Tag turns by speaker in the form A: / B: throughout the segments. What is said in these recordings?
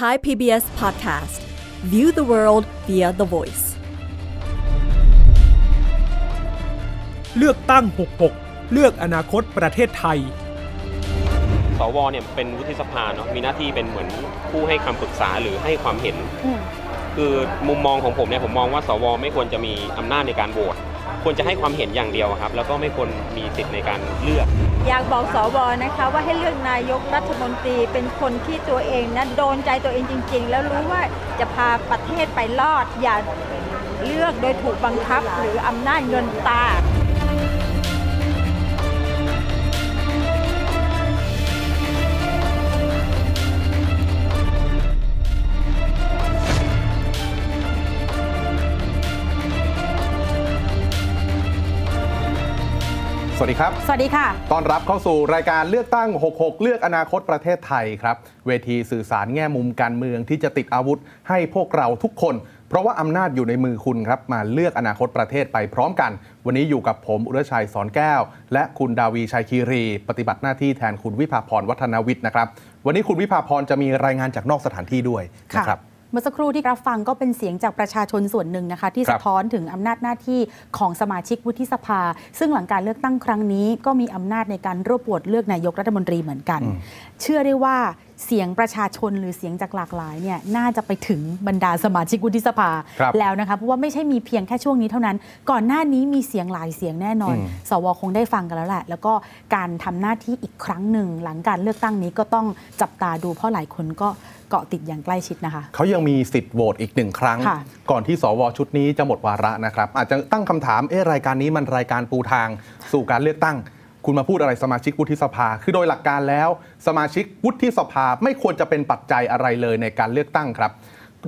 A: Thai PBS Podcast View the world via the voice
B: เลือกตั้ง 66 เลือกอนาคตประเทศไทย
C: สวเนี่ยเป็นวุฒิสภาเนาะ มีหน้าที่เป็นเหมือนผู้ให้คำปรึกษาหรือให้ความเห็น คือมุมมองของผมเนี่ยผมมองว่า สวไม่ควรจะมีอำนาจในการโหวต ควรจะให้ความเห็นอย่างเดียวครับ แล้วก็ไม่ควรมีสิทธิ์ในการเลือก
D: อยากบอกสวนะคะว่าให้เลือกนายกรัฐมนตรีเป็นคนที่ตัวเองนะโดนใจตัวเองจริง ๆ แล้วรู้ว่าจะพาประเทศไปรอดอย่าเลือกโดยถูกบังคับหรืออำนาจเงินตา
E: สวัสดีครับ
D: สวัสดีค่ะ
E: ต้อนรับเข้าสู่รายการเลือกตั้ง 66 เลือกอนาคตประเทศไทยครับ เวทีสื่อสารแง่มุมการเมืองที่จะติดอาวุธให้พวกเราทุกคน เพราะว่าอำนาจอยู่ในมือคุณครับ มาเลือกอนาคตประเทศไปพร้อมกัน วันนี้อยู่กับผมอุรชัยสอนแก้ว และคุณดาวีชัยคีรี ปฏิบัติหน้าที่แทนคุณวิภาพรวัฒนวิทย์นะครับ วันนี้คุณวิภาพรจะมีรายงานจากนอกสถานที่ด้วยนะครับ
F: เมื่อสักครู่ที่รับฟังก็เป็นเสียงจากประชาชนส่วนหนึ่งนะคะที่
E: ครับ
F: สะท้อนถึงอำนาจหน้าที่ของสมาชิกวุฒิสภา ซึ่งหลังการเลือกตั้งครั้งนี้ ก็มีอำนาจในการรวบรวมเลือกนายกรัฐมนตรีเหมือนกัน เชื่อได้ว่าเสียงประชาชนหรือเสียงจากหลากหลายเนี่ยน่าจะไปถึงบรรดาสมาชิกวุฒิสภา
E: ครับ
F: แล้วนะคะเพราะว่าไม่ใช่มีเพียงแค่ช่วงนี้เท่านั้น ก่อนหน้านี้มีเสียงหลายเสียงแน่นอน
E: อืม
F: สวคงได้ฟังกันแล้วแหละ แล้วก็การทำหน้าที่อีกครั้งหนึ่ง หลังการเลือกตั้งนี้ก็ต้องจับตาดูเพราะหลายคนก็ เกาะติดอย่างใกล้ชิดนะคะ
E: เขายังมีสิทธิ์โหวตอีกหนึ่งครั้ง
F: ค่ะ
E: ก่อนที่สวชุดนี้จะหมดวาระนะครับ อาจจะตั้งคำถามเอ๊ะรายการนี้มันรายการปูทางสู่การเลือกตั้ง คุณมาพูดอะไรสมาชิกวุฒิสภา คือโดยหลักการแล้ว สมาชิกวุฒิสภาไม่ควรจะเป็นปัจจัยอะไรเลยในการเลือกตั้งครับ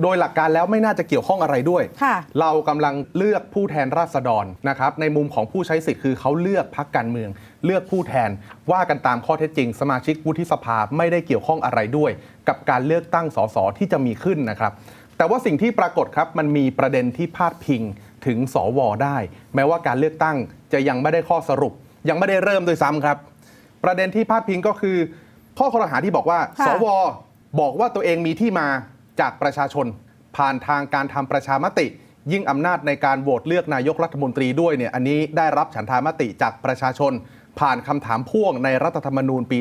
E: โดยหลักการแล้วไม่น่าจะเกี่ยวข้องอะไรด้วย
F: ค่ะ
E: เรากำลังเลือกผู้แทนราษฎรนะครับ ในมุมของผู้ใช้สิทธิ์คือเขาเลือกพักการเมือง เลือกผู้แทนว่ากันตามข้อเท็จจริง สมาชิกวุฒิสภาไม่ได้เกี่ยวข้องอะไรด้วย กับการเลือกตั้งสสที่จะมีขึ้นนะครับ แต่ว่าสิ่งที่ปรากฏครับมันมีประเด็นที่พาดพิงถึงสวได้ แม้ว่าการเลือกตั้งจะยังไม่ได้ข้อสรุป ยังไม่ได้เริ่มด้วยซ้ำครับ ประเด็นที่พาดพิงก็คือ ข้อคอรหาที่บอกว่า
F: ค่ะ
E: สวบอกว่าตัวเองมีที่มาจากประชาชน ผ่านทางการทำประชามติ ยิ่งอำนาจในการโหวตเลือกนายกรัฐมนตรีด้วยเนี่ยอันนี้ได้รับฉันทามติจากประชาชน ผ่านคำถามพ่วงในรัฐธรรมนูญปี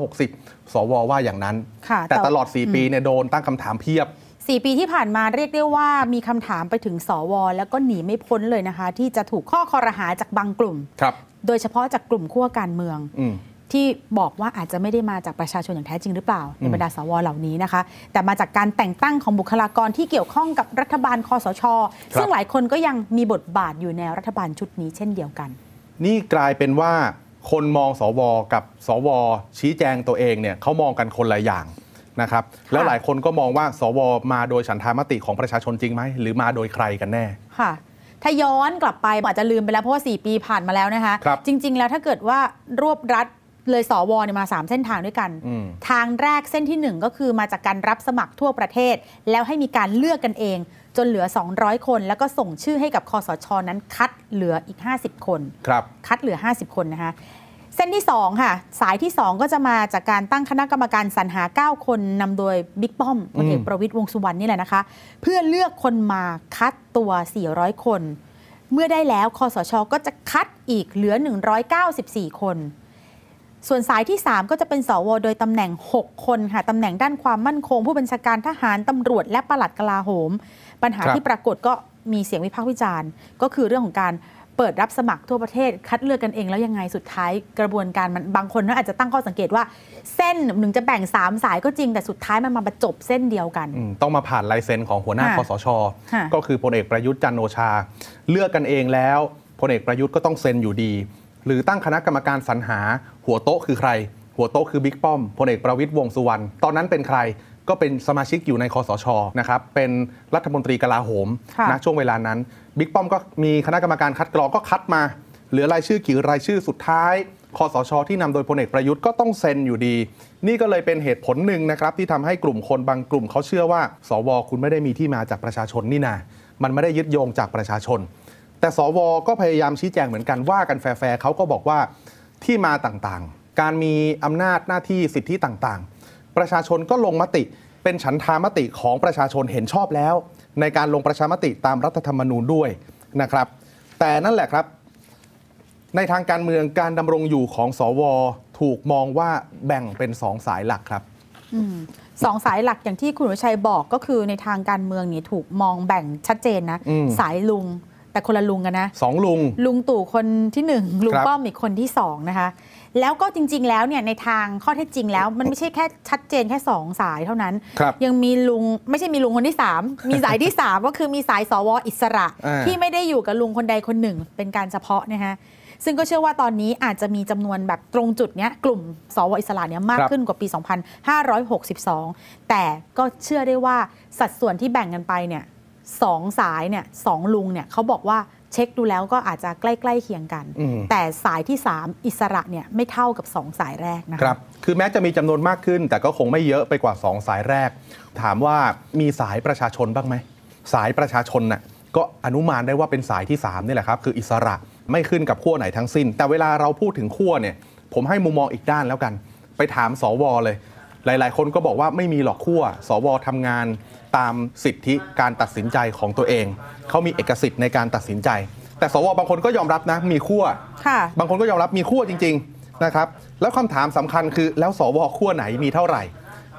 E: 2560 สวว่าอย่างนั้น
F: ค่ะ
E: แต่
F: แต่
E: ตลอด 4 ปีเนี่ยโดนตั้งคำถามเพียบ
F: สี่ปีที่ผ่านมาเรียกได้ว่ามีคำถามไปถึงสว แล้วก็หนีไม่พ้นเลยนะคะ ที่จะถูกข้อคอรหาจากบางกลุ่ม
E: ครับ
F: โดยเฉพาะจากกลุ่มขั้วการเมือง
E: อืม
F: ที่บอกว่าอาจจะไม่ได้มาจากประชาชนอย่างแท้จริงหรือเปล่าในบรรดาสวเหล่านี้นะคะ แต่มาจากการแต่งตั้งของบุคลากรที่เกี่ยวข้องกับรัฐบาลคอสช ซึ่งหลายคนก็ยังมีบทบาทอยู่ในรัฐบาลชุดนี้เช่นเดียวกัน
E: นี่กลายเป็นว่าคนมองสวกับสวชี้แจงตัวเองเนี่ยเขามองกันคนละอย่างนะครับ แล้วหลายคนก็มองว่า สวมาโดยฉันทามติของประชาชนจริงไหมหรือมาโดยใครกันแน่
F: ค่ะ ถ้าย้อนกลับไปอาจจะลืมไปแล้วเพราะว่า 4 ปีผ่านมาแล้วนะคะ
E: ครับ
F: จริง ๆ แล้วถ้าเกิดว่ารวบรัดเลยสวเนี่ยมา 3 เส้นทางด้วยกัน
E: อืม
F: ทางแรกเส้นที่ 1 ก็คือมาจากการรับสมัครทั่วประเทศ แล้วให้มีการเลือกกันเอง จนเหลือ 200 คน แล้วก็ส่งชื่อให้กับคอสชนั้นคัดเหลืออีก 50 คน
E: ครับ
F: คัดเหลือ 50 คนนะคะเส้นที่ 2 ค่ะ สายที่ 2 ก็จะมาจากการตั้งคณะกรรมการสรรหา 9 คนนำโดยบิ๊กป้อมพลเอก
E: อืม
F: ประวิตยวงษ์สุวรรณนี่แหละนะคะ เพื่อเลือกคนมาคัดตัว 400 คน เมื่อได้แล้วคอสชก็จะคัดอีกเหลือ 194 คน ส่วนสายที่ 3 ก็จะเป็นสวโดยตำแหน่ง 6 คนค่ะตำแหน่งด้านความมั่นคง ผู้บัญชาการทหารตำรวจและปลัดกลาโหม ปัญหา
E: ครับ
F: ที่ปรากฏก็มีเสียงวิพากษ์วิจารณ์ ก็คือเรื่องของการเปิดรับสมัครทั่วประเทศ คัดเลือกกันเองแล้วยังไงสุดท้ายกระบวนการมันบางคนน่าอาจจะตั้งข้อสังเกตว่า เส้นหนึ่งจะแบ่ง 3 สายก็จริงแต่สุดท้ายมันมาประจบเส้นเดียวกัน
E: อืมต้องมาผ่านลายเซ็นของหัวหน้า
F: ค่ะ
E: คอสช
F: ค่ะ
E: ก็คือพลเอกประยุทธ์จันทร์โอชา เลือกกันเองแล้วพลเอกประยุทธ์ก็ต้องเซ็นอยู่ดี หรือตั้งคณะกรรมการสรรหาหัวโต๊ะคือใคร หัวโต๊ะคือบิ๊กป้อมพลเอกประวิตยวงษ์สุวรรณตอนนั้นเป็นใครก็เป็นสมาชิกอยู่ในคอสชนะครับเป็นรัฐมนตรีกลาโหม
F: ค่ะ
E: นะช่วงเวลานั้นบิ๊กป้อมก็มีคณะกรรมการคัดกรองก็คัดมา เหลือรายชื่อกี่รายชื่อสุดท้ายคอสช ที่นำโดยพลเอกประยุทธ์ก็ต้องเซ็นอยู่ดี นี่ก็เลยเป็นเหตุผลหนึ่งนะครับที่ทำให้กลุ่มคนบางกลุ่มเขาเชื่อว่า สวคุณไม่ได้มีที่มาจากประชาชนนี่นา มันไม่ได้ยึดโยงจากประชาชน แต่สวก็พยายามชี้แจงเหมือนกันว่ากันแฟร์ๆเขาก็บอกว่าที่มาต่างๆ การมีอำนาจหน้าที่สิทธิต่างๆ ประชาชนก็ลงมติเป็นฉันทามติของประชาชนเห็นชอบแล้ว ในการลงประชามติตามรัฐธรรมนูญด้วยนะครับ แต่นั่นแหละครับ ในทางการเมืองการดำรงอยู่ของสว ถูกมองว่าแบ่งเป็นสองสายหลักครับ
F: อืมสองสายหลักอย่างที่คุณวิชัยบอกก็คือในทางการเมืองนี่ถูกมองแบ่งชัดเจนนะ
E: อืม
F: สายลุง แต่คนละลุงกันนะ
E: สองลุง
F: ลุงตู่คนที่หนึ่งลุง
E: ครับ
F: ป้อมอีกคนที่สองนะคะ แล้วก็จริง ๆ แล้วเนี่ยในทางข้อเท็จจริงแล้ว มันไม่ใช่แค่ชัดเจนแค่สองสายเท่านั้น
E: ครับ
F: ยังมีลุงไม่ใช่มีลุงคนที่3มีสายที่3ก็คือมีสายสวอิสระ
E: อ่า
F: ที่ไม่ได้อยู่กับลุงคนใดคนหนึ่ง เป็นการเฉพาะนะคะซึ่งก็เชื่อว่าตอนนี้อาจจะมีจำนวนแบบตรงจุดเนี้ยกลุ่มสวอิสระเนี้ยมากขึ้นกว่าปี 2562 แต่ก็เชื่อได้ว่าสัดส่วนที่แบ่งกันไปเนี่ย สองสายเนี่ยสองลุงเนี่ยเขาบอกว่าเช็คดูแล้วก็อาจจะใกล้ๆเคียงกัน
E: อืม
F: แต่สายที่ 3 อิสระเนี่ยไม่เท่ากับ 2 สายแรกนะคะ
E: ครับ คือแม้จะมีจำนวนมากขึ้น แต่ก็คงไม่เยอะไปกว่า 2 สายแรก ถามว่ามีสายประชาชนบ้างไหม สายประชาชนน่ะก็อนุมานได้ว่าเป็นสายที่ 3 นี่แหละครับ คืออิสระไม่ขึ้นกับขั้วไหนทั้งสิ้น แต่เวลาเราพูดถึงขั้วเนี่ย ผมให้มุมมองอีกด้านแล้วกัน ไปถามสวเลย หลาย ๆ คนก็บอกว่าไม่มีหรอกขั้วสวทำงาน ตามสิทธิการตัดสินใจของตัวเอง เขามีเอกสิทธิ์ในการตัดสินใจ แต่สวบางคนก็ยอมรับนะมีขั้ว
F: ค่ะ
E: บางคนก็ยอมรับมีขั้วจริงๆนะครับแล้วคำถามสำคัญคือแล้วสวขั้วไหนมีเท่าไหร่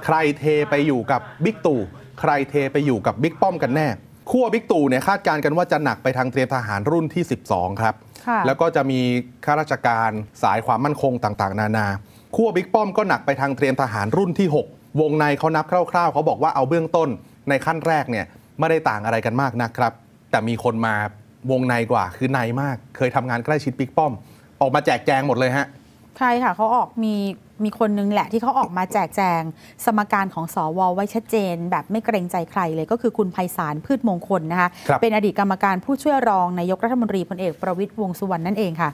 E: ใครเทไปอยู่กับบิ๊กตู่ใครเทไปอยู่กับบิ๊กป้อมกันแน่ขั้วบิ๊กตู่เนี่ยคาดการณ์กันว่าจะหนักไปทางเตรียมทหารรุ่นที่ 12 ครับ
F: ค่ะ
E: แล้วก็จะมีข้าราชการสายความมั่นคงต่างๆ นานาขั้วบิ๊กป้อมก็หนักไปทางเตรียมทหารรุ่นที่ 6 วงในเขานับคร่าวๆ เขาบอกว่าเอาเบื้องต้น ในขั้นแรกเนี่ยไม่ได้ต่างอะไรกันมากนะครับ แต่มีคนมาวงในกว่าคือในมาก เคยทำงานใกล้ชิดบิ๊กป้อม ออกมาแจกแจงหมดเลยฮะ
F: ใช่ค่ะเขาออกมีมีคนนึงแหละที่เขาออกมาแจกแจง สมการของสอวไว้ชัดเจน แบบไม่เกรงใจใครเลยก็คือคุณไพศาลพืชมงคลนะคะ
E: ครับ
F: เป็นอดีตกรรมการผู้ช่วยรองนายกรัฐมนตรีพลเอกประวิตยวงษ์สุวรรณนั่นเองค่ะ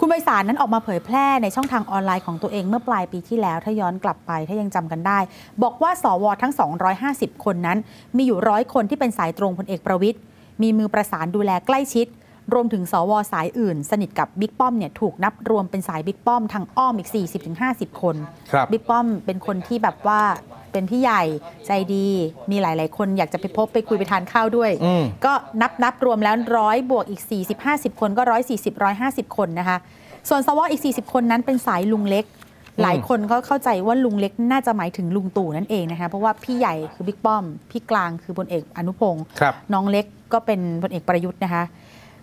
F: คุณไพศาลนั้นออกมาเผยแพร่ในช่องทางออนไลน์ของตัวเองเมื่อปลายปีที่แล้ว ถ้าย้อนกลับไปถ้ายังจำกันได้ บอกว่าสวทั้ง 250 คนนั้น มีอยู่ร้อยคนที่เป็นสายตรงพลเอกประวิตยมีมือประสานดูแลใกล้ชิด รวมถึงสวสายอื่น สนิทกับบิ๊กป้อมเนี่ยถูกนับรวมเป็นสายบิ๊กป้อมทางอ้อมอีก 40-50 คน
E: ครับ
F: บิ๊กป้อมเป็นคนที่แบบว่า เป็นพี่ใหญ่ใจดี มีหลาย ๆ คนอยากจะไปพบไปคุยไปทานข้าวด้วย
E: อืม
F: ก็นับนับรวมแล้วร้อยบวกอีก 40-50 คนก็ 140 150 คนนะคะ ส่วนสวอีก 40 คนนั้นเป็นสายลุงเล็ก หลายคนก็เข้าใจว่าลุงเล็กน่าจะหมายถึงลุงตู่นั่นเองนะคะเพราะว่าพี่ใหญ่คือบิ๊กป้อม พี่กลางคือพลเอกอนุพงศ์
E: ครับ
F: น้องเล็กก็เป็นพลเอกประยุทธ์นะคะ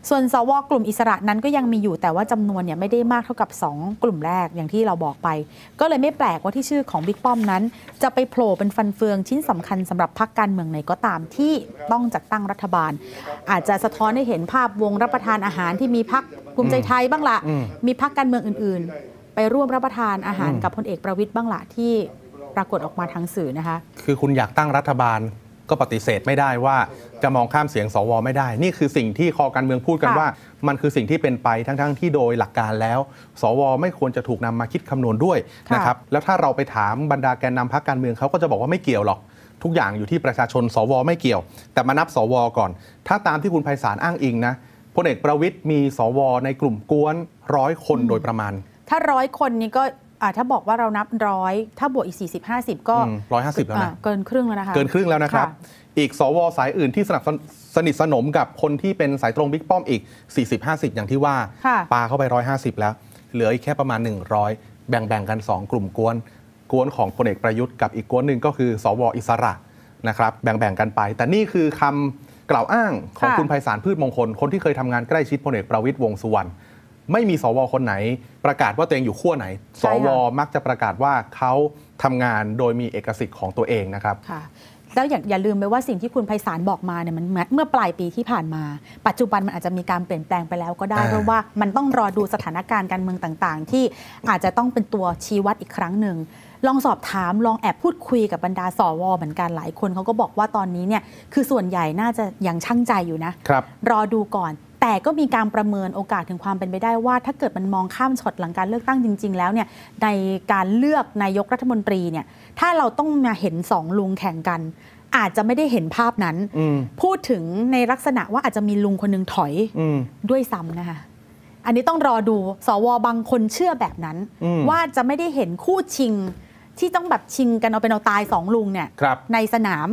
F: ส่วนสวกลุ่มอิสระนั้นก็ยังมีอยู่แต่ว่าจำนวนเนี่ยไม่ได้มากเท่ากับ 2 กลุ่มแรกอย่างที่เราบอกไป ก็เลยไม่แปลกว่าที่ชื่อของบิ๊กป้อมนั้น จะไปโผล่เป็นฟันเฟืองชิ้นสำคัญสำหรับพรรคการเมืองไหนก็ตามที่ต้องจัดตั้งรัฐบาล อาจจะสะท้อนให้เห็นภาพวงรับประทานอาหารที่มีพรรคภูมิใจไทยบ้างละ
E: อืม
F: มีพรรคการเมืองอื่น ๆ ไปร่วมรับประทานอาหารกับพลเอกประวิตยบ้างละที่ปรากฏออกมาทางสื่อนะคะ
E: คือคุณอยากตั้งรัฐบาล ก็ปฏิเสธไม่ได้ว่าจะมองข้ามเสียงสวไม่ได้ นี่คือสิ่งที่คอการเมืองพูดกัน
F: ค่ะ
E: ว่า มันคือสิ่งที่เป็นไปทั้งๆที่โดยหลักการแล้ว สวไม่ควรจะถูกนำมาคิดคำนวณด้วย
F: ค่ะ
E: นะครับแล้วถ้าเราไปถามบรรดาแกนนำพรรคการเมืองเขาก็จะบอกว่าไม่เกี่ยวหรอกทุกอย่างอยู่ที่ประชาชน สวไม่เกี่ยว แต่มานับสวก่อน ถ้าตามที่คุณไพศาลอ้างอิงนะพลเอกประวิตยมีสวในกลุ่มกวนร้อยคนโดยประมาณ
F: ถ้าร้อยคนนี้ก็อ่า ถ้าบอกว่าเรานับร้อยถ้าบวกอีก 40 50 ก็
E: อืม150แล้วนะ
F: อ่าเกินครึ่งแล้วนะคะ
E: เกินครึ่งแล้วนะครับ
F: ค่ะ
E: อีกสวสายอื่นที่สนับสนสนิทสนมกับคนที่เป็นสายตรงบิ๊กป้อมอีก 40-50 อย่างที่ว่า
F: ค่ะ
E: ปาเข้าไป 150 แล้ว เหลืออีกแค่ประมาณ 100 แบ่งๆกัน 2 กลุ่มกวน กวนของพลเอกประยุทธ์กับอีกกวนหนึ่งก็คือ สวอิสระนะครับแบ่งๆกันไป แต่นี่คือคำกล่าวอ้างของ
F: ค่ะ
E: คุณไพศาลพืชมงคล คนที่เคยทำงานใกล้ชิดพลเอกประวิตยวงษ์สุวรรณ ไม่มีสวคนไหน ประกาศว่าตัวเองอยู่ขั้วไหนส
F: ใช่
E: ว
F: ค่ะ
E: มักจะประกาศว่าเขาทำงานโดยมีเอกสิทธิ์ของตัวเองนะครับ
F: ค่ะแล้วอย่าอย่าลืมไปว่าสิ่งที่คุณไพศาลบอกมาเนี่ยมันเมื่อเมื่อปลายปีที่ผ่านมา ปัจจุบันมันอาจจะมีการเปลี่ยนแปลงไปแล้วก็ได้
E: อ่า
F: เพราะว่ามันต้องรอดูสถานการณ์การเมืองต่างๆ ที่อาจจะต้องเป็นตัวชี้วัดอีกครั้งหนึ่งลองสอบถามลองแอบพูดคุยกับบรรดาสวเหมือนกันหลายคนเขาก็บอกว่าตอนนี้เนี่ยคือส่วนใหญ่น่าจะยังช่างใจอยู่นะ
E: ครับ
F: รอดูก่อน แต่ก็มีการประเมินโอกาสถึงความเป็นไปได้ว่า ถ้าเกิดมันมองข้ามช็อตหลังการเลือกตั้งจริง ๆ แล้วเนี่ยในการเลือกนายกรัฐมนตรีเนี่ยถ้าเราต้องมาเห็นสองลุงแข่งกัน อาจจะไม่ได้เห็นภาพนั้น
E: อืม
F: พูดถึงในลักษณะว่าอาจจะมีลุงคนหนึงถอย
E: อืม
F: ด้วยซ้ำนะคะอันนี้ต้องรอดูสวบางคนเชื่อแบบนั้น
E: อืม
F: ว่าจะไม่ได้เห็นคู่ชิงที่ต้องแบบชิงกันเอาเป็นเอาตายสองลุงเนี่ย
E: ครับ
F: ในสนาม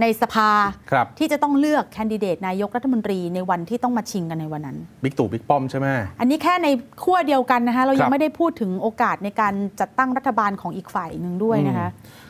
F: ในสภา
E: ครับ
F: ที่จะต้องเลือกแคนดิเดตนายกรัฐมนตรีในวันที่ต้องมาชิงกันในวันนั้น
E: บิ๊กตู่บิ๊กป้อมใช่ไหม
F: อันนี้แค่ในขั้วเดียวกันนะคะเรา
E: ค
F: ยั
E: รั
F: ง
E: บ
F: ไม่ได้พูดถึงโอกาสในการจัดตั้งรัฐบาลของอีกฝ่ายหนึ่งด้วยนะคะ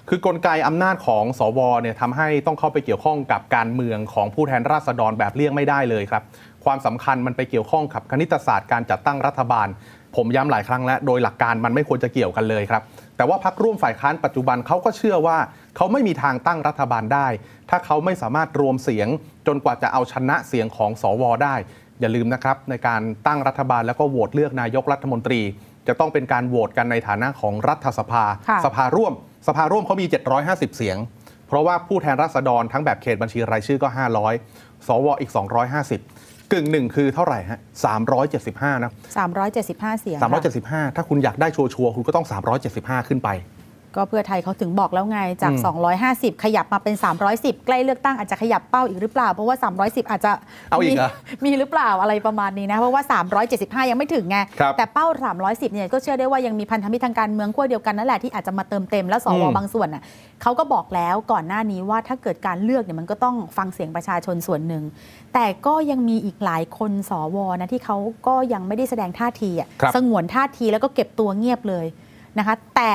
E: คือกลไกอำนาจของสวเนี่ยทำให้ต้องเข้าไปเกี่ยวข้องกับการเมืองของผู้แทนราษฎรแบบเลี่ยงไม่ได้เลยครับความสำคัญมันไปเกี่ยวข้องกับคณิตศาสตร์การจัดตั้งรัฐบาล ผมย้ำหลายครั้งแล้วโดยหลักการมันไม่ควรจะเกี่ยวกันเลยครับแต่ว่าพักร่วมฝ่ายค้านปัจจุบันเขาก็เชื่อว่า เขาไม่มีทางตั้งรัฐบาลได้ ถ้าเขาไม่สามารถรวมเสียงจนกว่าจะเอาชนะเสียงของสวได้ อย่าลืมนะครับในการตั้งรัฐบาลแล้วก็โหวตเลือกนายกรัฐมนตรี จะต้องเป็นการโหวตกันในฐานะของรัฐสภา
F: ค่ะ
E: สภาร่วม สภาร่วมเขามี 750 เสียง เพราะว่าผู้แทนราษฎรทั้งแบบเขตบัญชีรายชื่อก็ 500 สวอีก 250กึ่งหนึ่งคือเท่าไหร่ฮะ375นะ
F: 375เสียงค่ะ
E: 375ถ้าคุณอยากได้ชัวร์ๆคุณก็ต้อง375ขึ้นไป
F: ก็เพื่อไทยเขาถึงบอกแล้วไงจาก
E: อืม
F: 250 ขยับมาเป็น 310 ใกล้เลือกตั้งอาจจะขยับเป้าอีกหรือเปล่า เพราะว่า 310 อาจจะ
E: เอาอีก
F: มี
E: เหรอ
F: มีหรือเปล่าอะไรประมาณนี้นะ เพราะว่า 375 ยังไม่ถึงไง
E: ครับ
F: แต่เป้า 310 เนี่ยก็เชื่อได้ว่ายังมีพันธมิตรทางการเมืองขั้วเดียวกันนั่นแหละที่อาจจะมาเติมเต็มแล้วสว
E: อืม
F: บางส่วนน่ะเขาก็บอกแล้วก่อนหน้านี้ว่าถ้าเกิดการเลือกเนี่ยมันก็ต้องฟังเสียงประชาชนส่วนหนึ่งแต่ก็ยังมีอีกหลายคนสวนะที่เขาก็ยังไม่ได้แสดงท่าทีอะ
E: ครับ
F: สงวนท่าทีแล้วก็เก็บตัวเงียบเลยนะคะแต่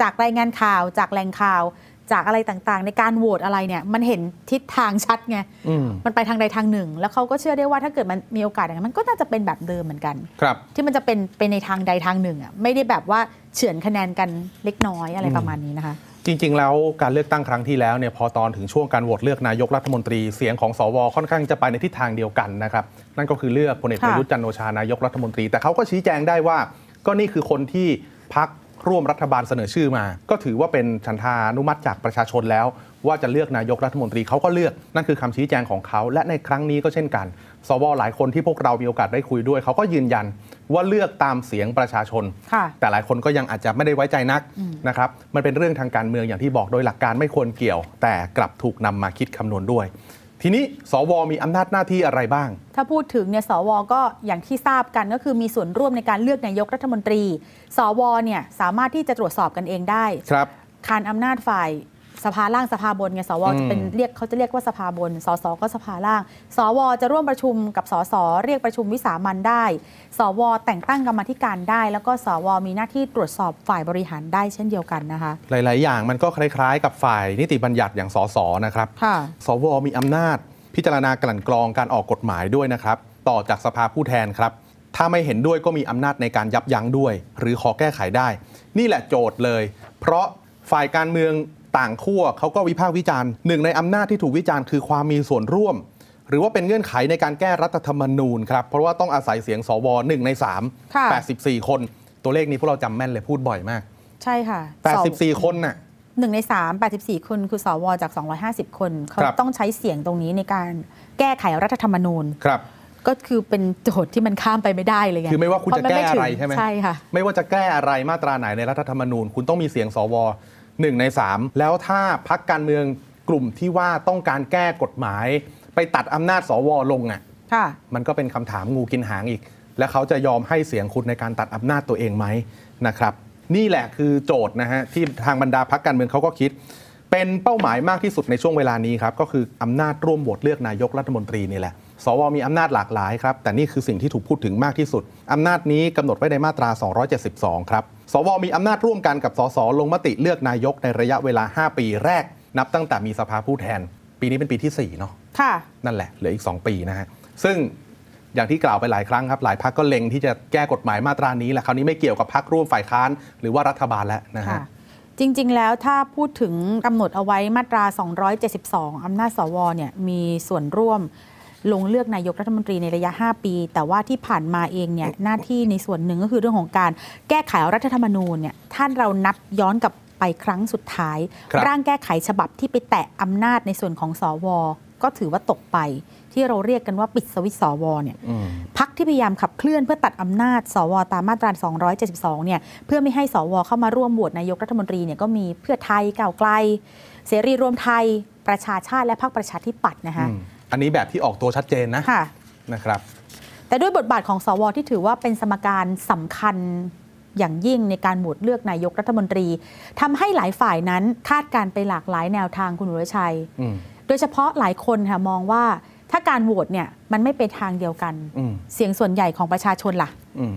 F: จากรายงานข่าวจากแหล่งข่าว จากอะไรต่างๆ ในการโหวตอะไรเนี่ยมันเห็นทิศทางชัดไง
E: อืม
F: มันไปทางใดทางหนึ่ง แล้วเขาก็เชื่อได้ว่าถ้าเกิดมันมีโอกาสอย่างนั้นมันก็น่าจะเป็นแบบเดิมเหมือนกัน
E: ครับ
F: ที่มันจะเป็นเป็นในทางใดทางหนึ่งอะไม่ได้แบบว่าเฉือนคะแนนกันเล็กน้อยอะไรประมาณนี้นะคะ
E: จริง ๆ แล้วการเลือกตั้งครั้งที่แล้วเนี่ยพอตอนถึงช่วงการโหวตเลือกนายกรัฐมนตรีเสียงของสวค่อนข้างจะไปในทิศทางเดียวกันนะครับนั่นก็คือเลือกพลเอกประยุทธ์จันทร์โอชานายกรัฐมนตรี แต่เขาก็ชี้แจงได้ว่า ก็นี่คือคนที่พัก ร่วมรัฐบาลเสนอชื่อมา ก็ถือว่าเป็นฉันทานุมัติจากประชาชนแล้ว ว่าจะเลือกนายกรัฐมนตรีเขาก็เลือกนั่นคือคำชี้แจงของเขา และในครั้งนี้ก็เช่นกัน สวหลายคนที่พวกเรามีโอกาสได้คุยด้วย เขาก็ยืนยันว่าเลือกตามเสียงประชาชน
F: ค่ะ
E: แต่หลายคนก็ยังอาจจะไม่ได้ไว้ใจนักนะครับมันเป็นเรื่องทางการเมืองอย่างที่บอกโดยหลักการไม่ควรเกี่ยว แต่กลับถูกนำมาคิดคำนวณด้วย ทีนี้สวมีอำนาจหน้าที่อะไรบ้าง
F: ถ้าพูดถึงเนี่ยสวก็อย่างที่ทราบกันก็คือมีส่วนร่วมในการเลือกนายกรัฐมนตรี สวเนี่ยสามารถที่จะตรวจสอบกันเองได้
E: ครับ
F: คานอำนาจฝ่าย สภาล่างสภาบนไงสว
E: อืม
F: จะเป็นเรียกเขาจะเรียกว่าสภาบนสสก็สภาล่าง สวจะร่วมประชุมกับสสเรียกประชุมวิสามันได้ สวแต่งตั้งกรรมาธิการได้ แล้วก็สวมีหน้าที่ตรวจสอบฝ่ายบริหารได้เช่นเดียวกันนะคะ
E: หลาย ๆ อย่างมันก็คล้าย ๆ กับฝ่ายนิติบัญญัติอย่างสสนะครับ
F: ค่ะ
E: สวมีอำนาจ พิจารณากลั่นกรองการออกกฎหมายด้วยนะครับ ต่อจากสภาผู้แทนครับถ้าไม่เห็นด้วยก็มีอำนาจในการยับยั้งด้วย หรือขอแก้ไขได้ นี่แหละโจทย์เลย เพราะฝ่ายการเมือง ต่างขั้วเขาก็วิพากษ์วิจารณ์หนึ่งในอำนาจที่ถูกวิจารณ์คือความมีส่วนร่วม หรือว่าเป็นเงื่อนไขในการแก้รัฐธรรมนูญครับเพราะว่าต้องอาศัยเสียงสว1ใน
F: ค่ะ
E: 3 84คน ตัวเลขนี้พวกเราจำแม่นเลยพูดบ่อยมาก
F: ใช่ค่ะ
E: 84คนน่ะ
F: หนึ่งในสาม84คนคือสวจาก250คน เขา
E: ครับ
F: ต้องใช้เสียงตรงนี้ในการแก้ไขรัฐธรรมนูญ
E: ครับ
F: ก็คือเป็นโจทย์ที่มันข้ามไปไม่ได้เลยไง
E: คือไม่ว่าคุณ
F: เพ
E: จะ
F: น
E: แก้
F: ม่ถึง
E: อะไรใช่ไหม
F: ใช่ค่ะ
E: ไม่ว่าจะแก้อะไรมาตราไหนในรัฐธรรมนูญ คุณต้องมีเสียงสว หนึ่งในสามแล้วถ้าพักการเมืองกลุ่มที่ว่าต้องการแก้กฎหมาย ไปตัดอำนาจสวลงอะ
F: ค่ะ
E: มันก็เป็นคำถามงูกินหางอีก และเขาจะยอมให้เสียงคุณในการตัดอำนาจตัวเองไหมนะครับนี่แหละคือโจทย์นะฮะที่ทางบรรดาพักการเมืองเขาก็คิด เป็นเป้าหมายมากที่สุดในช่วงเวลานี้ครับก็คืออำนาจร่วมโหวตเลือกนายกรัฐมนตรีนี่แหละสวมีอำนาจหลากหลายครับแต่นี่คือสิ่งที่ถูกพูดถึงมากที่สุดอำนาจนี้กำหนดไว้ในมาตรา 272 ครับ สวมีอำนาจร่วมกันกับสสลงมติเลือกนายกในระยะเวลา 5 ปีแรก นับตั้งแต่มีสภาผู้แทน ปีนี้เป็นปีที่4เนาะ
F: ค่ะ
E: นั่นแหละเหลืออีก 2 ปีนะฮะซึ่งอย่างที่กล่าวไปหลายครั้งครับ หลายพักก็เล็งที่จะแก้กฎหมายมาตรานี้แหละคราวนี้ไม่เกี่ยวกับพักร่วมฝ่ายค้านหรือว่ารัฐบาลแล้วนะฮะ
F: ค่ะจริง ๆ แล้วถ้าพูดถึงกำหนดเอาไว้มาตรา 272 อำนาจสวเนี่ยมีส่วนร่วม ลงเลือกนายกรัฐมนตรีในระยะ 5 ปี แต่ว่าที่ผ่านมาเองเนี่ยหน้าที่ในส่วนหนึ่งก็คือเรื่องของการแก้ไขรัฐธรรมนูญเนี่ยท่านเรานับย้อนกลับไปครั้งสุดท้าย
E: ครับ
F: ร่างแก้ไขฉบับที่ไปแตะอำนาจในส่วนของสวก็ถือว่าตกไปที่เราเรียกกันว่าปิดสวิตช์สวเนี่ย
E: อืม
F: พักที่พยายามขับเคลื่อนเพื่อตัดอำนาจ สวตามมาตรา 272 เนี่ยเพื่อไม่ให้สวเข้ามาร่วมโหวตนายกรัฐมนตรีเนี่ยก็มีเพื่อไทยก้าวไกล เสรีรวมไทยประชาชาติและพรรคประชาธิปัตย์นะคะ
E: อืมอันนี้แบบที่ออกตัวชัดเจนนะ
F: ค่ะ
E: นะครับ
F: แต่ด้วยบทบาทของสวที่ถือว่าเป็นสมการสำคัญอย่างยิ่งในการโหวตเลือกนายกรัฐมนตรีทำให้หลายฝ่ายนั้นคาดการณ์ไปหลากหลายแนวทางคุณอุรชัย
E: อืม
F: โดยเฉพาะหลายคนค่ะมองว่าถ้าการโหวตเนี่ยมันไม่ไปทางเดียวกัน
E: อืม
F: เสียงส่วนใหญ่ของประชาชนล่ะ
E: อืม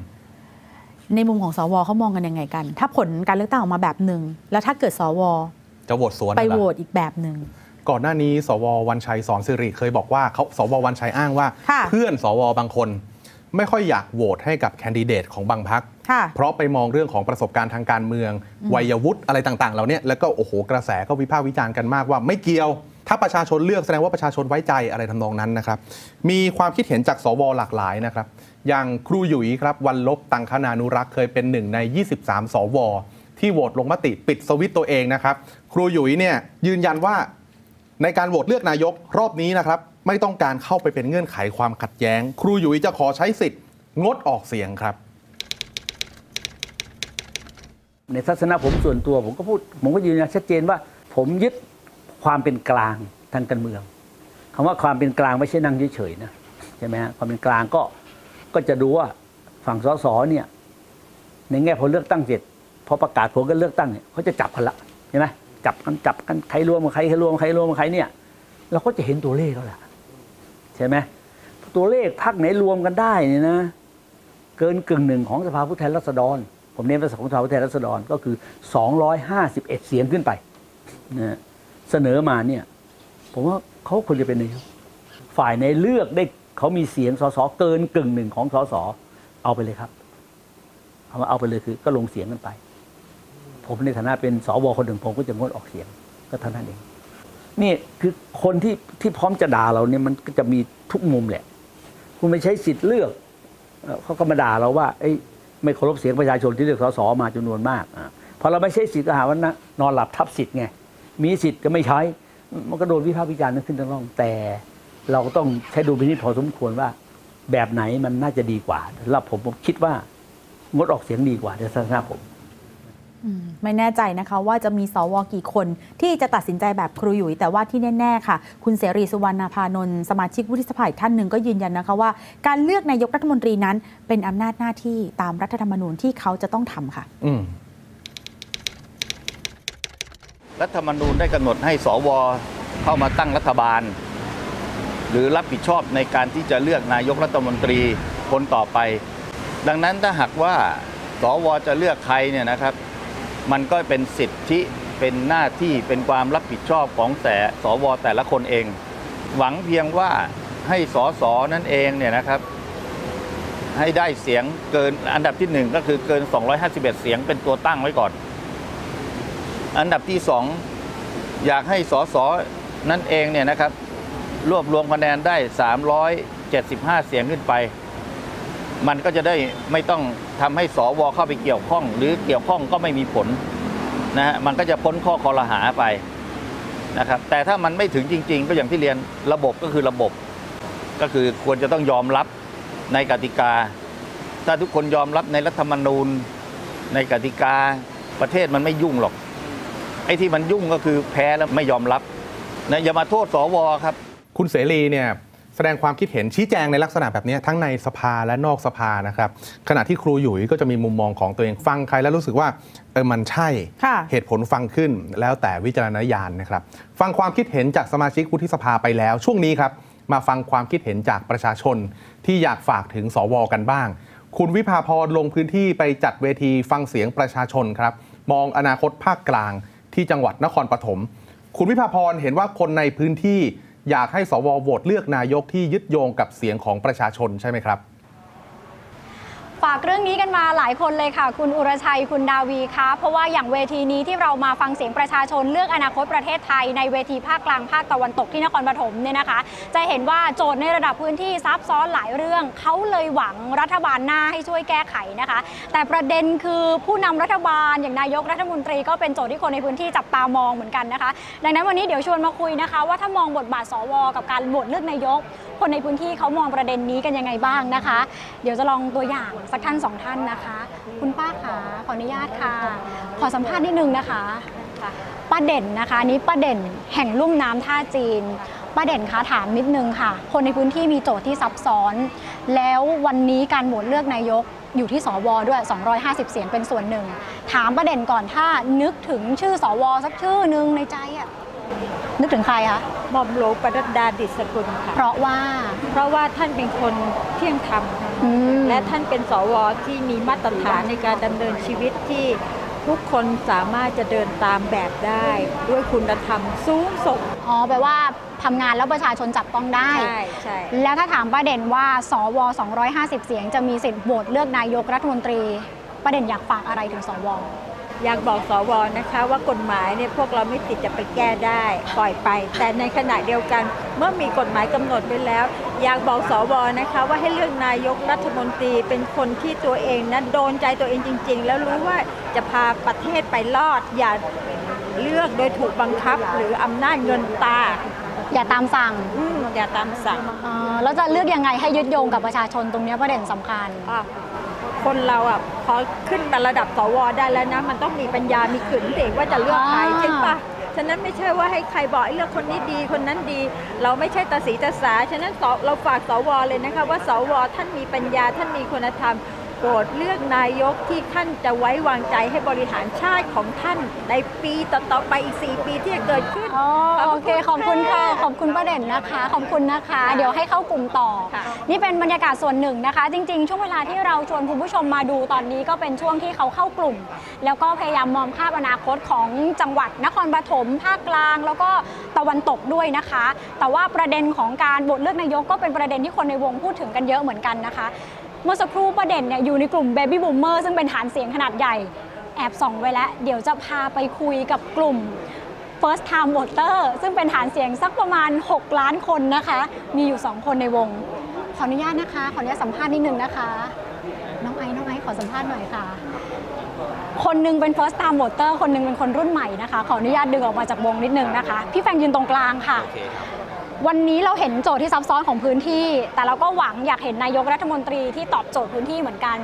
F: ในมุมของสวเขามองกันยังไงกัน ถ้าผลการเลือกตั้งออกมาแบบหนึ่งแล้วถ้าเกิดสว
E: จะโหวตสวน
F: ไป
E: เหรอ
F: โหวตอีกแบบหนึ่ง
E: ก่อนหน้านี้ สววันชัยสอนสิริเคยบอกว่าเขาสววันชัยอ้างว่า
F: ค่ะ
E: เพื่อนสวบางคน ไม่ค่อยอยากโหวตให้กับแคนดิเดตของบางพัก
F: ค่ะ
E: เพราะไปมองเรื่องของประสบการณ์ทางการเมือง วัยวุฒิอะไรต่างๆเหล่าเนี้ยแล้วก็โอ้โหกระแสก็วิพากษ์วิจารณ์กันมากว่าไม่เกี่ยว ถ้าประชาชนเลือกแสดงว่าประชาชนไว้ใจอะไรทำนองนั้นนะครับ มีความคิดเห็นจากสวหลากหลายนะครับ อย่างครูหยุยครับวันลบตังคณานุรักษ์เคยเป็นหนึ่งใน 23 สว ที่โหวตลงมติปิดสวิตช์ตัวเองนะครับ ครูหยุยเนี่ยยืนยันว่า ในการโหวตเลือกนายกรอบนี้นะครับ ไม่ต้องการเข้าไปเป็นเงื่อนไขความขัดแย้ง ครูหยุยจะขอใช้สิทธิ์ งดออกเสียงครับ
G: ในทัศนะผมส่วนตัวผมก็พูด ผมก็ยืนยันชัดเจนว่า ผมยึดความเป็นกลางทางการเมืองคำว่าความเป็นกลางไม่ใช่นั่งเฉยๆนะใช่ไหมฮะความเป็นกลางก็ก็จะดูว่าฝั่งสสเนี่ยในแง่พอเลือกตั้งเสร็จพอประกาศผลการเลือกตั้งเนี่ยเขาจะจับกันละใช่ไหม จับกันจับกันใครรวมกับใครใครรวมกับใครรวมกับใครเนี่ย เราก็จะเห็นตัวเลขแล้วล่ะใช่ไหมตัวเลขพักไหนรวมกันได้เนี่ยนะ เกินกึ่งหนึ่งของสภาผู้แทนราษฎร ผมเน้นภาษาของสภาผู้แทนราษฎรก็คือ 251 เสียงขึ้นไปนะฮะเสนอมาเนี่ย ผมว่าเขาควรจะเป็นนายกฝ่ายในเลือกได้เขามีเสียงสสเกินกึ่งหนึ่งของสสเอาไปเลยครับเอามาเอาไปเลยคือก็ลงเสียงกันไป ผมในฐานะเป็นสวคนหนึ่งผมก็จะงดออกเสียงก็เท่านั้นเอง นี่คือคนที่ที่พร้อมจะด่าเราเนี่ยมันก็จะมีทุกมุมแหละ คุณไม่ใช้สิทธิ์เลือกเขาก็มาด่าเราว่าเอ้ไม่เคารพเสียงประชาชนที่เลือกสสมาจำนวนมากอพอเราไม่ใช้สิทธิ์ก็หาว่านะนอนหลับทับสิทธิ์ไงมีสิทธิ์ก็ไม่ใช้ มันก็โดนวิพากษ์วิจารณ์ขึ้นทั้งร่องแต่เราก็ต้องใช้ดูพินิจพอสมควรว่า แบบไหนมันน่าจะดีกว่าสำหรับผมผมคิดว่างดออกเสียงดีกว่าในทัศนะผ
F: ม ไม่แน่ใจนะคะว่าจะมีสวกี่คนที่จะตัดสินใจแบบครูหยุยแต่ว่าที่แน่ ๆ ค่ะ คุณเสรีสุวรรณพานนท์สมาชิกวุฒิสภาอีกท่านหนึ่งก็ยืนยันนะคะว่า การเลือกนายกรัฐมนตรีนั้น เป็นอำนาจหน้าที่ตามรัฐธรรมนูญที่เขาจะต้องทำค่ะ
E: อืม
H: รัฐธรรมนูญได้กำหนดให้สวเข้ามาตั้งรัฐบาล หรือรับผิดชอบในการที่จะเลือกนายกรัฐมนตรีคนต่อไป ดังนั้นถ้าหากว่าสวจะเลือกใครเนี่ยนะครับ มันก็เป็นสิทธิเป็นหน้าที่เป็นความรับผิดชอบของแต่สวแต่ละคนเอง หวังเพียงว่าให้สสนั่นเองเนี่ยนะครับ ให้ได้เสียงเกินอันดับที่หนึ่งก็คือเกิน 251 เสียงเป็นตัวตั้งไว้ก่อน อันดับที่สองอยากให้สสนั่นเองเนี่ยนะครับ รวบรวมคะแนนได้ 375 เสียงขึ้นไป มันก็จะได้ไม่ต้องทำให้สวเข้าไปเกี่ยวข้อง หรือเกี่ยวข้องก็ไม่มีผลนะฮะมันก็จะพ้นข้อคอรหาไปนะครับแต่ถ้ามันไม่ถึงจริง ๆ ก็อย่างที่เรียนระบบก็คือระบบ ก็คือควรจะต้องยอมรับในกติกา ถ้าทุกคนยอมรับในรัฐธรรมนูญ ในกติกาประเทศมันไม่ยุ่งหรอก ไอ้ที่มันยุ่งก็คือแพ้แล้วไม่ยอมรับนะอย่ามาโทษสวครับ
E: คุณเสรีเนี่ย แสดงความคิดเห็นชี้แจงในลักษณะแบบนี้ทั้งในสภาและนอกสภานะครับ ขณะที่ครูหยุยก็จะมีมุมมองของตัวเองฟังใครแล้วรู้สึกว่าเออมันใช่
F: ค่ะ
E: เหตุผลฟังขึ้นแล้วแต่วิจารณญาณนะครับ ฟังความคิดเห็นจากสมาชิกวุฒิสภาไปแล้ว ช่วงนี้ครับมาฟังความคิดเห็นจากประชาชนที่อยากฝากถึงสวกันบ้าง คุณวิภาพรลงพื้นที่ไปจัดเวทีฟังเสียงประชาชนครับ มองอนาคตภาคกลางที่จังหวัดนครปฐมคุณวิภาพรเห็นว่าคนในพื้นที่ อยากให้สวโหวตเลือกนายกที่ยึดโยงกับเสียงของประชาชนใช่ไหมครับ
I: ฝากเรื่องนี้กันมาหลายคนเลยค่ะ คุณอุรชัยคุณดาวีคะเพราะว่าอย่างเวทีนี้ที่เรามาฟังเสียงประชาชนเลือกอนาคตประเทศไทย ในเวทีภาคกลางภาคตะวันตกที่นครปฐมเนี่ยนะคะ จะเห็นว่าโจทย์ในระดับพื้นที่ซับซ้อนหลายเรื่องเขาเลยหวังรัฐบาลหน้าให้ช่วยแก้ไขนะคะ แต่ประเด็นคือผู้นำรัฐบาลอย่างนายกรัฐมนตรีก็เป็นโจทย์ที่คนในพื้นที่จับตามองเหมือนกันนะคะ ดังนั้นวันนี้เดี๋ยวชวนมาคุยนะคะ ว่าถ้ามองบทบาทสว กับการโหวตเลือกนายกคนในพื้นที่เขามองประเด็นนี้กันยังไงบ้างนะคะ เดี๋ยวจะลองตัวอย่างสักท่านสองท่านนะคะ คุณป้าคะขออนุญาตค่ะ ขอสัมภาษณ์นิดนึงนะคะป้าเด่นนะคะอันนี้ป้าเด่นแห่งลุ่มน้ำท่าจีนป้าเด่นคะถามนิดนึงค่ะ คนในพื้นที่มีโจทย์ที่ซับซ้อน แล้ววันนี้การโหวตเลือกนายกอยู่ที่สวด้วย 250 เสียงเป็นส่วนหนึ่ง ถามประเด็นก่อนถ้านึกถึงชื่อสวสักชื่อหนึ่งในใจอะ นึกถึงใครคะ
D: หม่อมหลวงปนัดดาดิษกุลค่ะ
I: เพราะว่า
D: เพราะว่าท่านเป็นคนเที่ยงธรรมค่ะ
I: อืม
D: และท่านเป็นสวที่มีมาตรฐานในการดำเนินชีวิตที่ทุกคนสามารถจะเดินตามแบบได้ ด้วยคุณธรรมสูงส่ง
I: อ๋อแปลว่าทำงานแล้วประชาชนจับต้องได้
D: ใช่ใช่
I: แล้วถ้าถามประเด็นว่าสว 250 เสียงจะมีสิทธิ์โหวตเลือกนายกรัฐมนตรี ประเด็นอยากฝากอะไรถึงสว
D: อยากบอกสวนะคะว่ากฎหมายเนี่ยพวกเราไม่ติดจะไปแก้ได้ปล่อยไป แต่ในขณะเดียวกัน เมื่อมีกฎหมายกำหนดไว้แล้ว อยากบอกสวนะคะว่าให้เลือกนายกรัฐมนตรีเป็นคนที่ตัวเองนั้นโดนใจตัวเองจริง ๆ แล้วรู้ว่าจะพาประเทศไปรอด อย่าเลือกโดยถูกบังคับ หรืออำนาจเงินตา
I: อย่าตามสั่ง
D: อืมอย่าตามสั่ง
I: เอ่อแล้วจะเลือกยังไงให้ยึดโยงกับประชาชนตรงเนี้ยประเด็นสำคัญ
D: อะ คนเราอะพอขึ้นมาระดับสวได้แล้วนะ มันต้องมีปัญญามีขืนเด็กว่าจะเลือกใคร
I: อ่า
D: ใช่ปะฉะนั้นไม่ใช่ว่าให้ใครบอกให้เลือกคนนี้ดีคนนั้นดี เราไม่ใช่ตาสีตาสาฉะนั้นสเราฝากสวเลยนะคะว่าสวท่านมีปัญญาท่านมีคุณธรรมโปรดเลือกนายกที่ท่านจะไว้วางใจให้บริหารชาติของท่านในปีต่อๆไปอีก 4 ปีที่จะเกิดขึ้น
I: อ๋อ
D: ขอบ
I: โอ
D: คุณ
I: เค ขอบคุณค่ะ
D: ค่ะ
I: ขอบคุณประเด็นนะคะ ขอบคุณนะคะ
D: ค่ะ
I: เดี๋ยวให้เข้ากลุ่มต่อ
D: ค่ะ
I: นี่เป็นบรรยากาศส่วนหนึ่งนะคะ จริงๆ ช่วงเวลาที่เราชวนคุณผู้ชมมาดูตอนนี้ก็เป็นช่วงที่เขาเข้ากลุ่ม แล้วก็พยายามมองภาพอนาคตของจังหวัดนครปฐมภาคกลาง แล้วก็ตะวันตกด้วยนะคะ แต่ว่าประเด็นของการบทเลือกนายกก็เป็นประเด็นที่คนในวงพูดถึงกันเยอะเหมือนกันนะคะ เมื่อสักครู่ประเด็นเนี่ยอยู่ในกลุ่ม Baby Boomer ซึ่งเป็นฐานเสียงขนาดใหญ่ แอบส่องไว้แล้ว เดี๋ยวจะพาไปคุยกับกลุ่ม First Time Voter ซึ่งเป็นฐานเสียงสักประมาณ 6 ล้านคนนะคะ มีอยู่ 2 คนในวง ขออนุญาตนะคะ ขออนุญาตสัมภาษณ์นิดนึงนะคะ น้องไอ้น้องไอ้ขอสัมภาษณ์หน่อยค่ะ คนหนึงเป็น First Time Voter คนหนึงเป็นคนรุ่นใหม่นะคะ ขออนุญาตดึงออกมาจากวงนิดนึงนะคะ พี่แฟงยืนตรงกลางค่ะ
C: โอเคครับ
I: วันนี้เราเห็นโจทย์ที่ซับซ้อนของพื้นที่ แต่เราก็หวังอยากเห็นนายกรัฐมนตรีที่ตอบโจทย์พื้นที่เหมือนกัน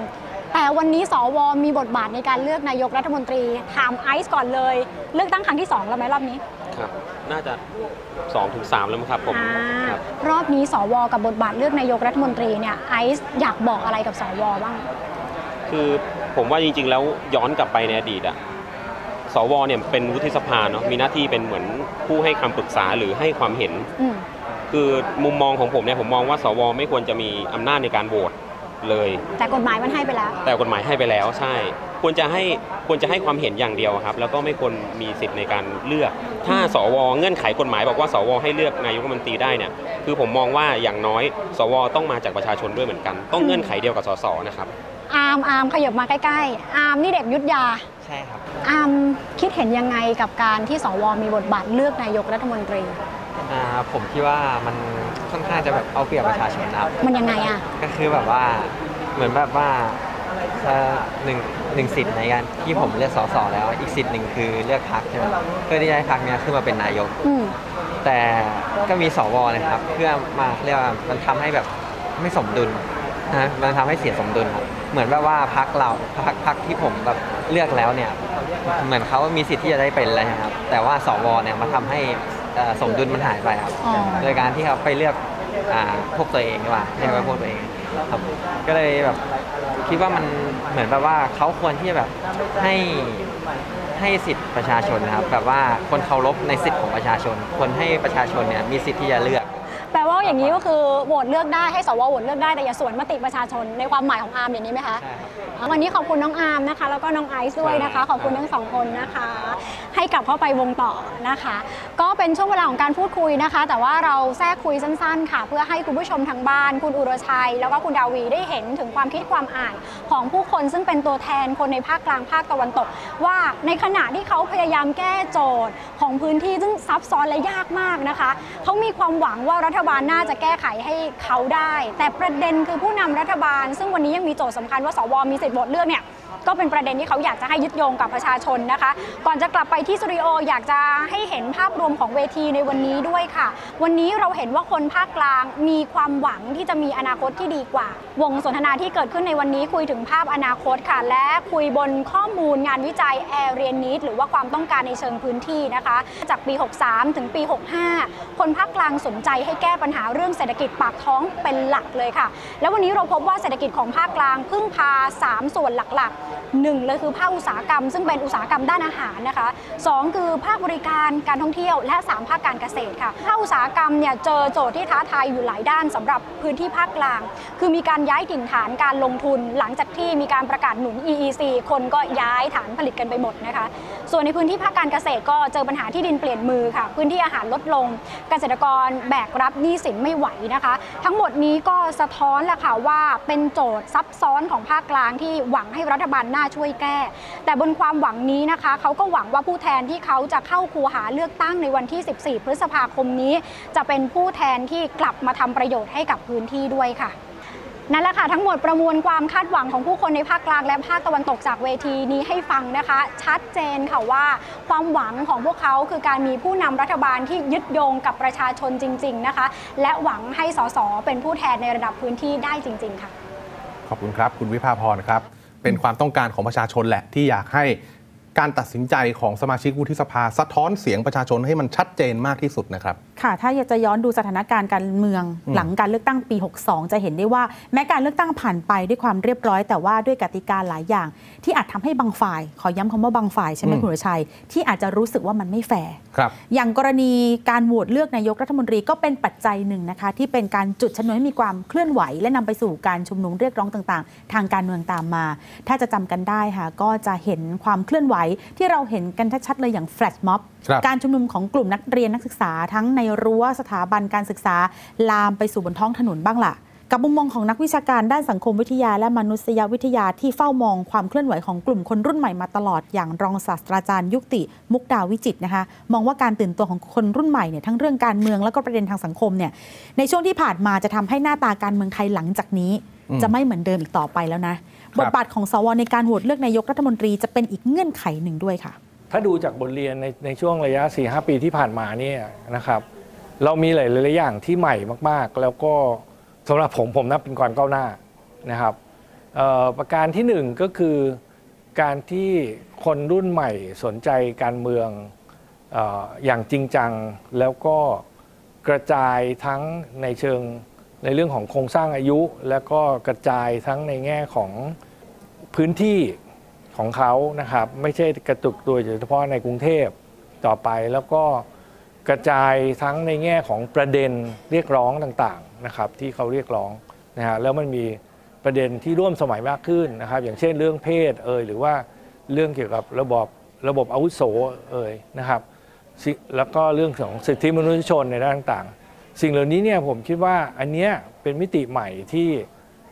I: แต่วันนี้สวมีบทบาทในการเลือกนายกรัฐมนตรีถามไอซ์ก่อนเลย เลือกตั้งครั้งที่2แล้วไหมรอบนี้
C: ครับน่าจะ2-3ถึง3แล้วมั้งครับผม
I: อ่า
C: ครับ
I: รอบนี้สวกับบทบาทเลือกนายกรัฐมนตรีเนี่ยไอซ์อยากบอกอะไรกับสวบ้าง
C: คือผมว่าจริงๆแล้วย้อนกลับไปในอดีตอะ สวเนี่ยเป็นวุฒิสภาเนาะมีหน้าที่เป็นเหมือนผู้ให้คำปรึกษาหรือให้ความเห็น
I: อืม
C: คือมุมมองของผมเนี่ยผมมองว่าสวไม่ควรจะมีอำนาจในการโหวตเลย
I: แต่กฎหมายมันให้ไปแล้ว
C: แต่กฎหมายให้ไปแล้วใช่ ควรจะให้ควรจะให้ความเห็นอย่างเดียวครับ แล้วก็ไม่ควรมีสิทธิ์ในการเลือก ถ้าสวเงื่อนไขกฎหมายบอกว่าสวให้เลือกนายกรัฐมนตรีได้เนี่ยคือผมมองว่าอย่างน้อย สวต้องมาจากประชาชนด้วยเหมือนกัน ต้องเงื่อนไขเดียวกับสสนะครับ
I: อาร์มอาร์มขยับมาใกล้ๆ อาร์มนี่เด็กยุทธยา
J: ใช่ครับ
I: อาร์มคิดเห็นยังไงกับการที่สวมีบทบาทเลือกนายกรัฐมนตรี
J: อ่าผมคิดว่ามันค่อนข้างจะแบบเอาเปรียบประชาชนนะครับ
I: มันยังไงอะ
J: ก็คือแบบว่าเหมือนแบบว่าเอ่อหนึ่งหนึ่งสิทธิ์ในการที่ผมเลือกสสแล้วอีกสิทธิ์หนึ่งคือเลือกพรรคใช่ไหมเพื่อที่จะให้พรรคเนี้ยขึ้นมาเป็นนายก
I: อืม
J: แต่ก็มีสวนะครับ เพื่อมาเรียกว่ามันทำให้แบบไม่สมดุลนะมันทำให้เสียสมดุลครับเหมือนแบบว่าพรรคเราพรรคพรรคที่ผมแบบ เลือกแล้วเนี่ยเหมือนเขามีสิทธิ์ที่จะได้เป็นแล้วนะครับแต่ว่าสวเนี่ยมาทำให้เอ่อสมดุลมันหายไปครับ
I: อ๋อ
J: โดยการที่เขาไปเลือกอ่าพวกตัวเองดีกว่าเรียกว่าพวกตัวเองครับก็เลยแบบคิดว่ามันเหมือนแบบว่าเขาควรที่จะแบบให้ให้สิทธิ์ประชาชนนะครับแบบว่าคนเคารพในสิทธิ์ของประชาชน คนให้ประชาชนเนี่ยมีสิทธิ์ที่จะเลือก
I: แปลว่า อย่างนี้ก็คือโหวตเลือกได้ให้สวโหวตเลือกได้แต่อย่าสวนมติประชาชนในความหมายของอาร์มอย่างนี้ไหมคะ
J: ใช่ครับ
I: อ๋อวันนี้ขอบคุณน้องอาร์มนะคะ แล้วก็น้องไอซ์ด้วยนะคะ ขอบคุณทั้งสองคนนะคะ ให้กลับเข้าไปวงต่อนะคะ ก็เป็นช่วงเวลาของการพูดคุยนะคะ แต่ว่าเราแทรกคุยสั้นๆ ค่ะ เพื่อให้คุณผู้ชมทางบ้าน คุณอุรชัย แล้วก็คุณดาวีได้เห็นถึงความคิดความอ่านของผู้คนซึ่งเป็นตัวแทนคนในภาคกลางภาคตะวันตก ว่าในขณะที่เขาพยายามแก้โจทย์ของพื้นที่ซึ่งซับซ้อนและยากมากนะคะเขามีความหวังว่ารัฐบาลน่าจะแก้ไขให้เขาได้ แต่ประเด็นคือผู้นำรัฐบาล ซึ่งวันนี้ยังมีโจทย์สำคัญว่าสวมีสิทธิ์โหวตเลือกเนี่ย ก็เป็นประเด็นที่เขาอยากจะให้ยึดโยงกับประชาชนนะคะ ก่อนจะกลับไปที่สตูดิโออยากจะให้เห็นภาพรวมของเวทีในวันนี้ด้วยค่ะ วันนี้เราเห็นว่าคนภาคกลางมีความหวังที่จะมีอนาคตที่ดีกว่า วงสนทนาที่เกิดขึ้นในวันนี้คุยถึงภาพอนาคตค่ะ และคุยบนข้อมูลงานวิจัย Area Need หรือว่าความต้องการในเชิงพื้นที่นะคะ จากปี 63 ถึงปี 65 คนภาคกลางสนใจให้แก้ปัญหาเรื่องเศรษฐกิจปากท้องเป็นหลักเลยค่ะ แล้ววันนี้เราพบว่าเศรษฐกิจของภาคกลางพึ่งพา 3 ส่วนหลักๆ1เลยคือภาคอุตสาหกรรม ซึ่งเป็นอุตสาหกรรมด้านอาหารนะคะ2คือภาคบริการการท่องเที่ยว และ 3 ภาคการเกษตรค่ะภาคอุตสาหกรรมเนี่ยเจอโจทย์ที่ท้าทายอยู่หลายด้านสำหรับพื้นที่ภาคกลาง คือมีการย้ายถิ่นฐานการลงทุน หลังจากที่มีการประกาศหนุน EEC คนก็ย้ายฐานผลิตกันไปหมดนะคะ ส่วนในพื้นที่ภาคการเกษตรก็เจอปัญหาที่ดินเปลี่ยนมือค่ะ พื้นที่อาหารลดลง เกษตรกรแบกรับหนี้สินไม่ไหวนะคะ ทั้งหมดนี้ก็สะท้อนแหละค่ะว่าเป็นโจทย์ซับซ้อนของภาคกลางที่หวังให้รัฐบาลน่าช่วยแก้ แต่บนความหวังนี้นะคะเขาก็หวังว่าผู้แทนที่เขาจะเข้าคูหาเลือกตั้งในวันที่ 14 พฤษภาคมนี้ จะเป็นผู้แทนที่กลับมาทำประโยชน์ให้กับพื้นที่ด้วยค่ะนั่นแหละค่ะทั้งหมดประมวลความคาดหวังของผู้คนในภาคกลางและภาคตะวันตกจากเวทีนี้ให้ฟังนะคะ ชัดเจนค่ะว่า ความหวังของพวกเขาคือการมีผู้นำรัฐบาลที่ยึดโยงกับประชาชนจริง ๆนะคะ และหวังให้สสเป็นผู้แทนในระดับพื้นที่ได้จริง ๆ ค่ะ
E: ขอบคุณครับ คุณวิภาพรครับ เป็นความต้องการของประชาชนแหละที่อยากให้การตัดสินใจของสมาชิกวุฒิสภา สะท้อนเสียงประชาชนให้มันชัดเจนมากที่สุดนะครับ
F: ค่ะถ้าอยากจะย้อนดูสถานการณ์การเมือง
E: อืม
F: หลังการเลือกตั้งปี 62 จะเห็นได้ว่าแม้การเลือกตั้งผ่านไปด้วยความเรียบร้อย แต่ว่าด้วยกติกาหลายอย่าง ที่อาจทำให้บางฝ่าย ขอย้ำคำว่าบางฝ่ายใช่ไหม
E: อืม
F: คุณวรชัย ที่อาจจะรู้สึกว่ามันไม่แฟร์
E: ครับ
F: อย่างกรณีการโหวตเลือกนายกรัฐมนตรีก็เป็นปัจจัยหนึ่งนะคะ ที่เป็นการจุดชนวนให้มีความเคลื่อนไหว และนำไปสู่การชุมนุมเรียกร้องต่างๆ ทางการเมืองตามมา ถ้าจะจำกันได้ค่ะก็จะเห็นความเคลื่อนไหวที่เราเห็นกันชัดๆเลยอย่างแฟลชม็อบ
E: ครับ
F: การชุมนุมของกลุ่มนักเรียนนักศึกษาทั้งในรั้วสถาบันการศึกษา ลามไปสู่บนท้องถนนบ้างล่ะกับมุมมองของนักวิชาการด้านสังคมวิทยาและมนุษยวิทยาที่เฝ้ามองความเคลื่อนไหวของกลุ่มคนรุ่นใหม่มาตลอดอย่างรองศาสตราจารย์ยุติมุกดาวิจิตรนะคะมองว่าการตื่นตัวของคนรุ่นใหม่เนี่ยทั้งเรื่องการเมืองแล้วก็ประเด็นทางสังคมเนี่ยในช่วงที่ผ่านมาจะทำให้หน้าตาการเมืองไทยหลังจากนี้
E: อืม
F: จะไม่เหมือนเดิมอีกต่อไปแล้วนะบทบาทของสวในการโหวตเลือกนายกรัฐมนตรีจะเป็นอีกเงื่อนไขหนึ่งด้วยค่ะ
K: ถ้าดูจากบทเรียนในในช่วงระยะ4-5ปีที่ผ่านมาเนี่ยนะครับ เรามีหลายๆอย่างที่ใหม่มากๆ แล้วก็สำหรับผมผมนับเป็นความก้าวหน้านะครับประการที่หนึ่งก็คือการที่คนรุ่นใหม่สนใจการเมืองอออย่างจริงจัง แล้วก็กระจายทั้งในเชิงในเรื่องของโครงสร้างอายุ แล้วก็กระจายทั้งในแง่ของพื้นที่ของเขานะครับ ไม่ใช่กระตุกตัวเฉพาะในกรุงเทพต่อไปแล้วก็ กระจายทั้งในแง่ของประเด็นเรียกร้องต่างๆนะครับที่เขาเรียกร้องนะฮะแล้วมันมีประเด็นที่ร่วมสมัยมากขึ้นนะครับ อย่างเช่นเรื่องเพศเอ่ยหรือว่าเรื่องเกี่ยวกับระบบระบบอาวุโสเอ่ยนะครับแล้วก็เรื่องของสิทธิมนุษยชนในด้านต่างๆ สิ่งเหล่านี้เนี่ยผมคิดว่าอันเนี้ยเป็นมิติใหม่ที่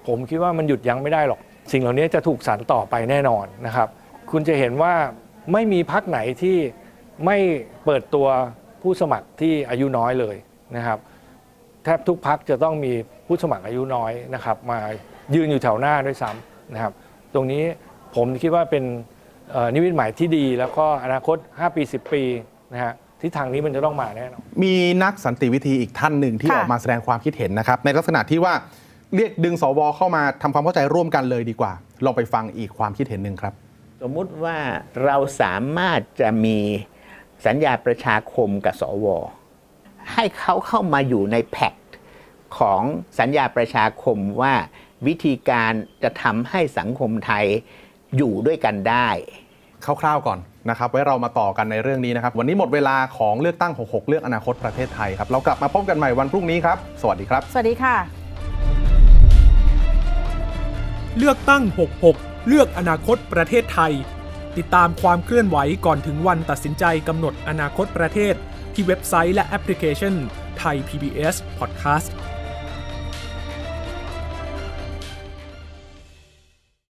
K: ผมคิดว่ามันหยุดยั้งไม่ได้หรอก สิ่งเหล่านี้จะถูกสานต่อไปแน่นอนนะครับ คุณจะเห็นว่าไม่มีพักไหนที่ไม่เปิดตัว ผู้สมัครที่อายุน้อยเลยนะครับแทบทุกพักจะต้องมีผู้สมัครอายุน้อยนะครับ มายืนอยู่แถวหน้าด้วยซ้ำนะครับ ตรงนี้ผมคิดว่าเป็นเอ่อนิมิตหมายที่ดี แล้วก็อนาคต 5 ปี 10 ปีนะฮะทิศทางนี้มันจะต้องมาแน่นอน
E: มีนักสันติวิธีอีกท่านหนึ่งที่
F: ค่ะ
E: ออกมาแสดงความคิดเห็นนะครับ ในลักษณะที่ว่าเรียกดึงสวเข้ามาทำความเข้าใจร่วมกันเลยดีกว่า ลองไปฟังอีกความคิดเห็นหนึ่งครับ
L: สมมุติว่าเราสามารถจะมี สัญญาประชาคมกับสว ให้เขาเข้ามาอยู่ในแพ็กของสัญญาประชาคมว่าวิธีการจะทำให้สังคมไทยอยู่ด้วยกันได้
E: คร่าวๆก่อนนะครับไว้เรามาต่อกันในเรื่องนี้นะครับ วันนี้หมดเวลาของเลือกตั้ง 66 เลือกอนาคตประเทศไทยครับ เรากลับมาพบกันใหม่วันพรุ่งนี้ครับ สวัสดีครับ
F: สวัสดีค่ะ
B: เลือกตั้ง 66 เลือกอนาคตประเทศไทย ติดตามความเคลื่อนไหวก่อนถึงวันตัดสินใจกำหนดอนาคตประเทศ ที่เว็บไซต์และแอปพลิเคชันไทย PBS Podcast